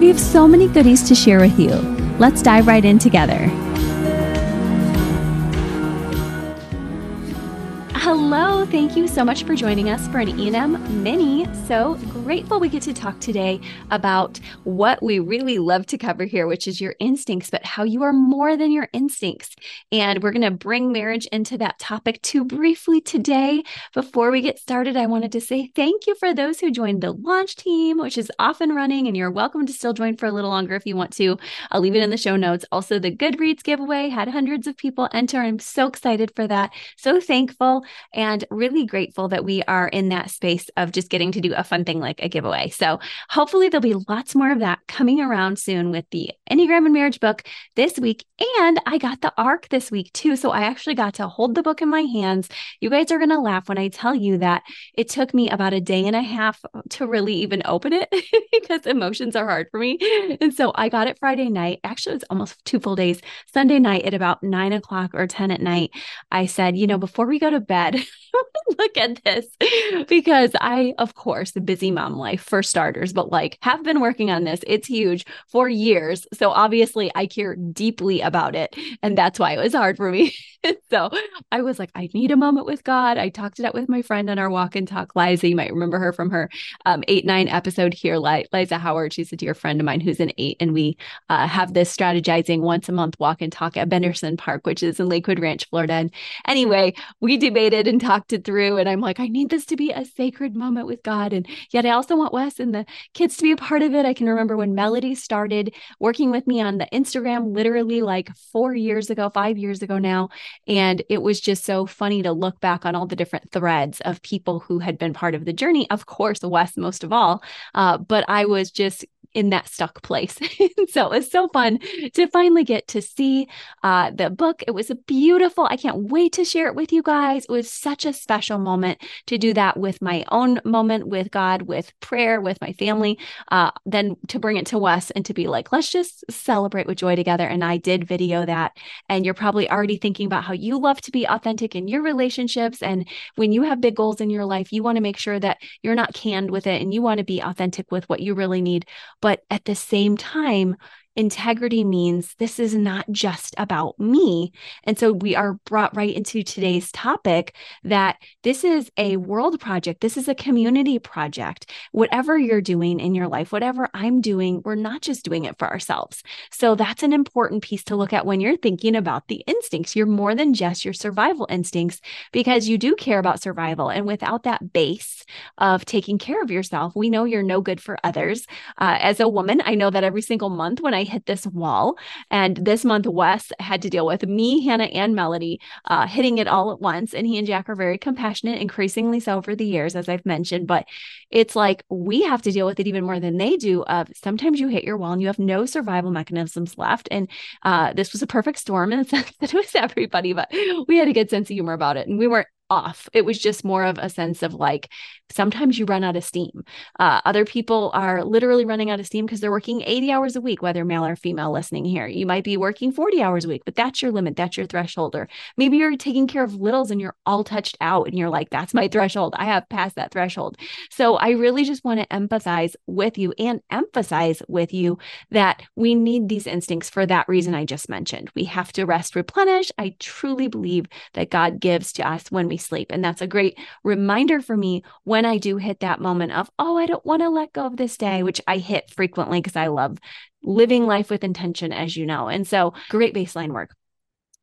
We have so many goodies to share with you. Let's dive right in together. Thank you so much for joining us for an E&M mini. So grateful we get to talk today about what we really love to cover here, which is your instincts, but how you are more than your instincts. And we're going to bring marriage into that topic too briefly today. Before we get started, I wanted to say thank you for those who joined the launch team, which is off and running, and you're welcome to still join for a little longer if you want to. I'll leave it in the show notes. Also, the Goodreads giveaway had hundreds of people enter. I'm so excited for that. So thankful and really grateful that we are in that space of just getting to do a fun thing like a giveaway. So hopefully there'll be lots more of that coming around soon with the Enneagram and Marriage book this week. And I got the ARC this week too. So I actually got to hold the book in my hands. You guys are going to laugh when I tell you that it took me about a day and a half to really even open it because emotions are hard for me. And so I got it Friday night. Actually, it was almost two full days. Sunday night at about nine o'clock or 10 at night, I said, you know, before we go to bed, help look at this because I, of course, the busy mom life for starters, but like have been working on this. It's huge for years. So obviously I care deeply about it. And that's why it was hard for me. so I was like, I need a moment with God. I talked it out with my friend on our walk and talk, Liza. You might remember her from her um, eight, nine episode here, Liza Howard. She's a dear friend of mine who's an eight. And we uh, have this strategizing once a month walk and talk at Benderson Park, which is in Lakewood Ranch, Florida. And anyway, we debated and talked it through. And I'm like, I need this to be a sacred moment with God. And yet I also want Wes and the kids to be a part of it. I can remember when Melody started working with me on the Instagram literally like four years ago, five years ago now. And it was just so funny to look back on all the different threads of people who had been part of the journey. Of course, Wes most of all. Uh, but I was just in that stuck place. so it was so fun to finally get to see uh, the book. It was a beautiful. I can't wait to share it with you guys. It was such a special moment to do that with my own moment with God, with prayer, with my family. Uh, then to bring it to Wes and to be like, let's just celebrate with joy together. And I did video that. And you're probably already thinking about how you love to be authentic in your relationships. And when you have big goals in your life, you want to make sure that you're not canned with it and you want to be authentic with what you really need. But at the same time, integrity means this is not just about me. And so we are brought right into today's topic that this is a world project. This is a community project. Whatever you're doing in your life, whatever I'm doing, we're not just doing it for ourselves. So that's an important piece to look at when you're thinking about the instincts. You're more than just your survival instincts because you do care about survival. And without that base of taking care of yourself, we know you're no good for others. Uh, as a woman, I know that every single month when I hit this wall. And this month, Wes had to deal with me, Hannah, and Melody uh, hitting it all at once. And he and Jack are very compassionate, increasingly so over the years, as I've mentioned. But it's like we have to deal with it even more than they do. Of sometimes you hit your wall and you have no survival mechanisms left. And uh, this was a perfect storm in the sense that it was everybody, but we had a good sense of humor about it. And we weren't off. It was just more of a sense of like, sometimes you run out of steam. Uh, other people are literally running out of steam because they're working 80 hours a week, whether male or female listening here. You might be working 40 hours a week, but that's your limit. That's your threshold. Or maybe you're taking care of littles and you're all touched out and you're like, that's my threshold. I have passed that threshold. So I really just want to empathize with you and emphasize with you that we need these instincts for that reason I just mentioned. We have to rest, replenish. I truly believe that God gives to us when we sleep. And that's a great reminder for me when I do hit that moment of, oh, I don't want to let go of this day, which I hit frequently because I love living life with intention, as you know. And so great baseline work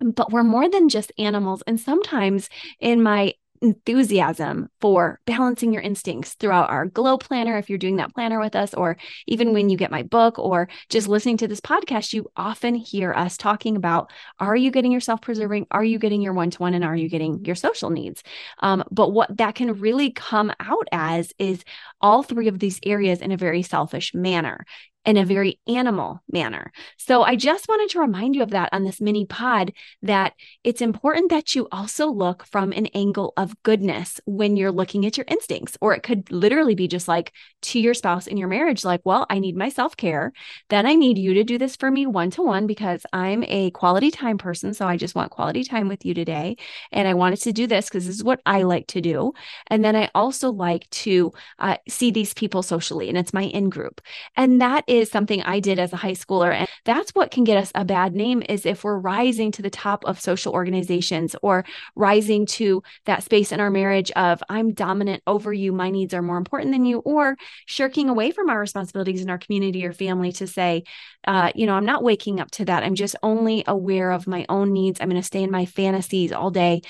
but we're more than just animals. And sometimes in my enthusiasm for balancing your instincts throughout our glow planner if you're doing that planner with us or even when you get my book or just listening to this podcast you often hear us talking about are you getting your self-preserving are you getting your one-to-one and are you getting your social needs? Um, but what that can really come out as is all three of these areas in a very selfish manner in a very animal manner. So I just wanted to remind you of that on this mini pod that it's important that you also look from an angle of goodness when you're looking at your instincts. Or it could literally be just like to your spouse in your marriage, like, well, I need my self care. Then I need you to do this for me one to one because I'm a quality time person. So I just want quality time with you today. And I wanted to do this because this is what I like to do. And then I also like to uh, see these people socially, and it's my in group. And that is is something I did as a high schooler. And that's what can get us a bad name is if we're rising to the top of social organizations or rising to that space in our marriage of I'm dominant over you, my needs are more important than you, or shirking away from our responsibilities in our community or family to say, uh, you know, I'm not waking up to that. I'm just only aware of my own needs. I'm going to stay in my fantasies all day.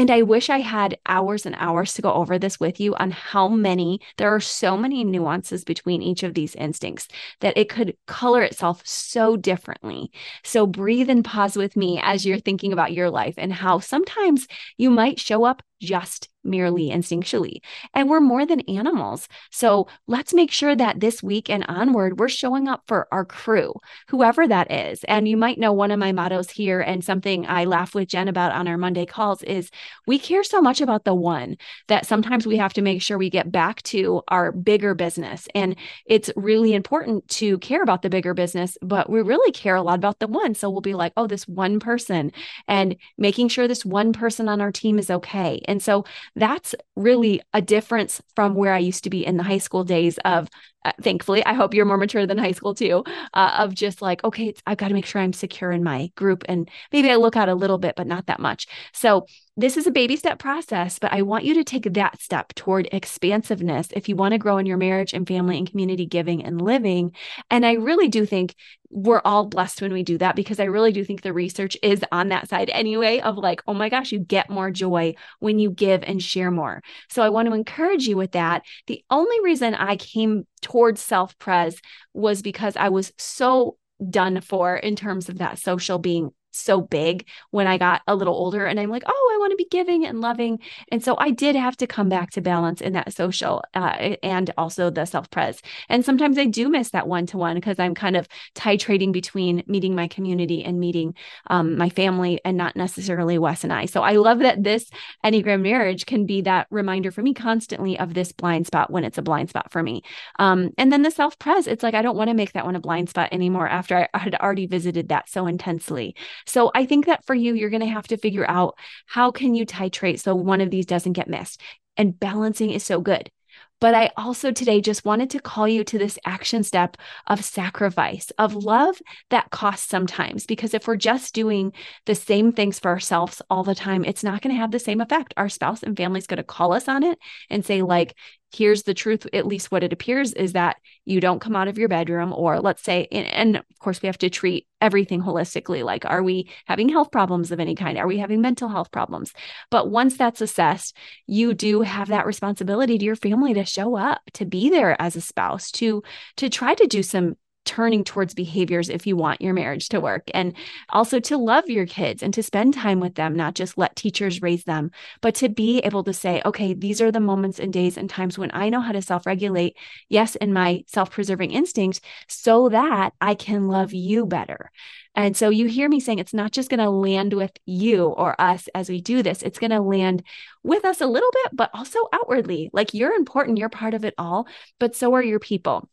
And I wish I had hours and hours to go over this with you on how many, there are so many nuances between each of these instincts that it could color itself so differently. So breathe and pause with me as you're thinking about your life and how sometimes you might show up just merely instinctually. And we're more than animals. So let's make sure that this week and onward, we're showing up for our crew, whoever that is. And you might know one of my mottos here, and something I laugh with Jen about on our Monday calls is we care so much about the one that sometimes we have to make sure we get back to our bigger business. And it's really important to care about the bigger business, but we really care a lot about the one. So we'll be like, oh, this one person, and making sure this one person on our team is okay. And so that's really a difference from where I used to be in the high school days of uh, thankfully i hope you're more mature than high school too uh, of just like okay i've got to make sure i'm secure in my group and maybe i look out a little bit but not that much so this is a baby step process but i want you to take that step toward expansiveness if you want to grow in your marriage and family and community giving and living and i really do think we're all blessed when we do that because I really do think the research is on that side anyway of like, oh my gosh, you get more joy when you give and share more. So I want to encourage you with that. The only reason I came towards self pres was because I was so done for in terms of that social being so big when I got a little older. And I'm like, oh, I want to be giving and loving. And so I did have to come back to balance in that social uh, and also the self pres. And sometimes I do miss that one to one because I'm kind of titrating between meeting my community and meeting um, my family and not necessarily Wes and I. So I love that this Enneagram marriage can be that reminder for me constantly of this blind spot when it's a blind spot for me. Um, and then the self pres, it's like, I don't want to make that one a blind spot anymore after I had already visited that so intensely. So I think that for you, you're going to have to figure out how can you titrate so one of these doesn't get missed. And balancing is so good. But I also today just wanted to call you to this action step of sacrifice, of love that costs sometimes. Because if we're just doing the same things for ourselves all the time, it's not going to have the same effect. Our spouse and family is going to call us on it and say, like, here's the truth at least what it appears is that you don't come out of your bedroom or let's say and, of course we have to treat everything holistically like are we having health problems of any kind? Are we having mental health problems? But once that's assessed you do have that responsibility to your family to show up to be there as a spouse to to try to do some turning towards behaviors if you want your marriage to work and also to love your kids and to spend time with them not just let teachers raise them but to be able to say okay these are the moments and days and times when i know how to self-regulate yes in my self-preserving instinct so that i can love you better and so you hear me saying it's not just going to land with you or us as we do this, it's going to land with us a little bit, but also outwardly. Like you're important, you're part of it all, but so are your people.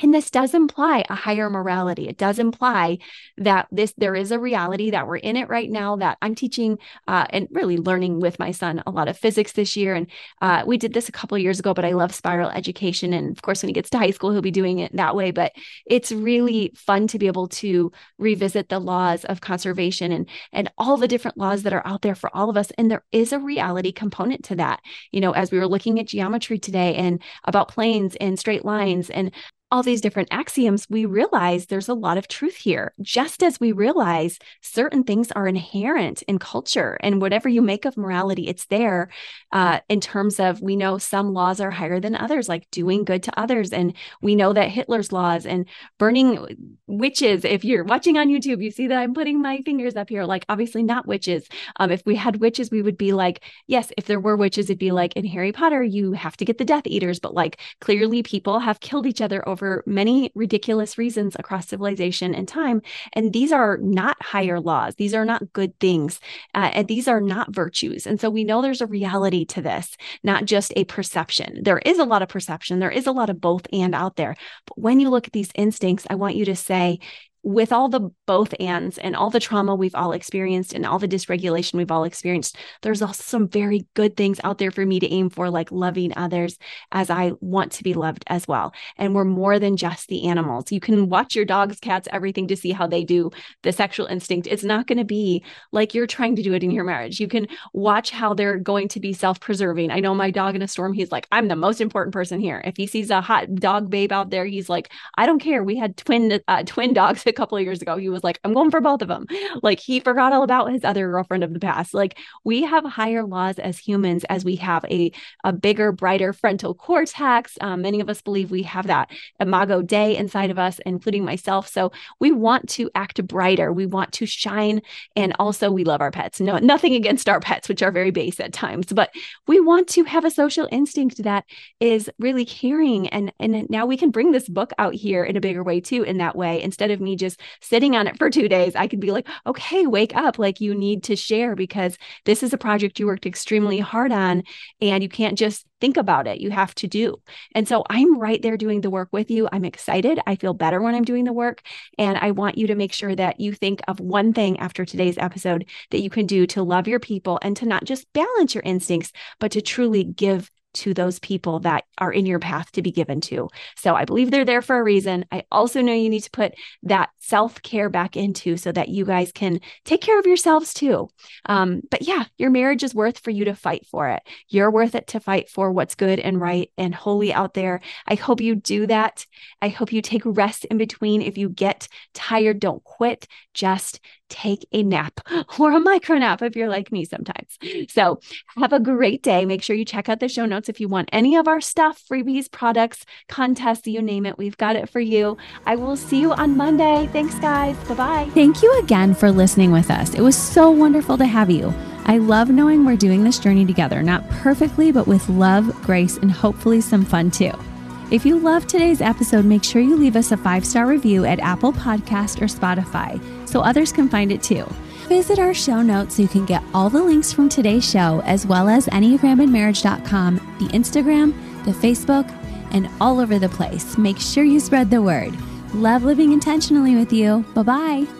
And this does imply a higher morality. It does imply that this there is a reality that we're in it right now. That I'm teaching uh, and really learning with my son a lot of physics this year, and uh, we did this a couple years ago. But I love spiral education, and of course, when he gets to high school, he'll be doing it that way. But it's really fun to be able to revisit the laws of conservation and and all the different laws that are out there for all of us. And there is a reality component to that. You know, as we were looking at geometry today and about planes and straight lines and all these different axioms, we realize there's a lot of truth here. Just as we realize certain things are inherent in culture and whatever you make of morality, it's there uh, in terms of we know some laws are higher than others, like doing good to others. And we know that Hitler's laws and burning witches, if you're watching on YouTube, you see that I'm putting my fingers up here, like obviously not witches. Um, if we had witches, we would be like, yes, if there were witches, it'd be like in Harry Potter, you have to get the Death Eaters, but like clearly people have killed each other over for many ridiculous reasons across civilization and time. And these are not higher laws. These are not good things. Uh, and these are not virtues. And so we know there's a reality to this, not just a perception. There is a lot of perception, there is a lot of both and out there. But when you look at these instincts, I want you to say, with all the both ands and all the trauma we've all experienced and all the dysregulation we've all experienced, there's also some very good things out there for me to aim for, like loving others as I want to be loved as well. And we're more than just the animals. You can watch your dogs, cats, everything to see how they do the sexual instinct. It's not going to be like you're trying to do it in your marriage. You can watch how they're going to be self preserving. I know my dog in a storm, he's like, I'm the most important person here. If he sees a hot dog babe out there, he's like, I don't care. We had twin uh, twin dogs a couple of years ago. He was like, I'm going for both of them. Like he forgot all about his other girlfriend of the past. Like we have higher laws as humans as we have a, a bigger, brighter frontal cortex. Um, many of us believe we have that imago Dei inside of us, including myself. So we want to act brighter. We want to shine. And also we love our pets. No, nothing against our pets, which are very base at times, but we want to have a social instinct that is really caring. And, and now we can bring this book out here in a bigger way too, in that way, instead of me just sitting on it for two days, I could be like, okay, wake up. Like you need to share because this is a project you worked extremely hard on and you can't just think about it. You have to do. And so I'm right there doing the work with you. I'm excited. I feel better when I'm doing the work. And I want you to make sure that you think of one thing after today's episode that you can do to love your people and to not just balance your instincts, but to truly give to those people that are in your path to be given to. So I believe they're there for a reason. I also know you need to put that self care back into so that you guys can take care of yourselves too. Um, but yeah, your marriage is worth for you to fight for it. You're worth it to fight for what's good and right and holy out there. I hope you do that. I hope you take rest in between. If you get tired, don't quit. Just take a nap or a micro nap if you're like me sometimes. So have a great day. Make sure you check out the show notes if you want any of our stuff, freebies, products, contests, you name it. We've got it for you. I will see you on Monday. Thanks, guys. Bye bye. Thank you again for listening with us. It was so wonderful to have you. I love knowing we're doing this journey together, not perfectly, but with love, grace, and hopefully some fun too. If you loved today's episode, make sure you leave us a five star review at Apple Podcast or Spotify so others can find it too. Visit our show notes so you can get all the links from today's show, as well as EnneagramandMarriage.com, the Instagram, the Facebook, and all over the place. Make sure you spread the word. Love living intentionally with you. Bye bye.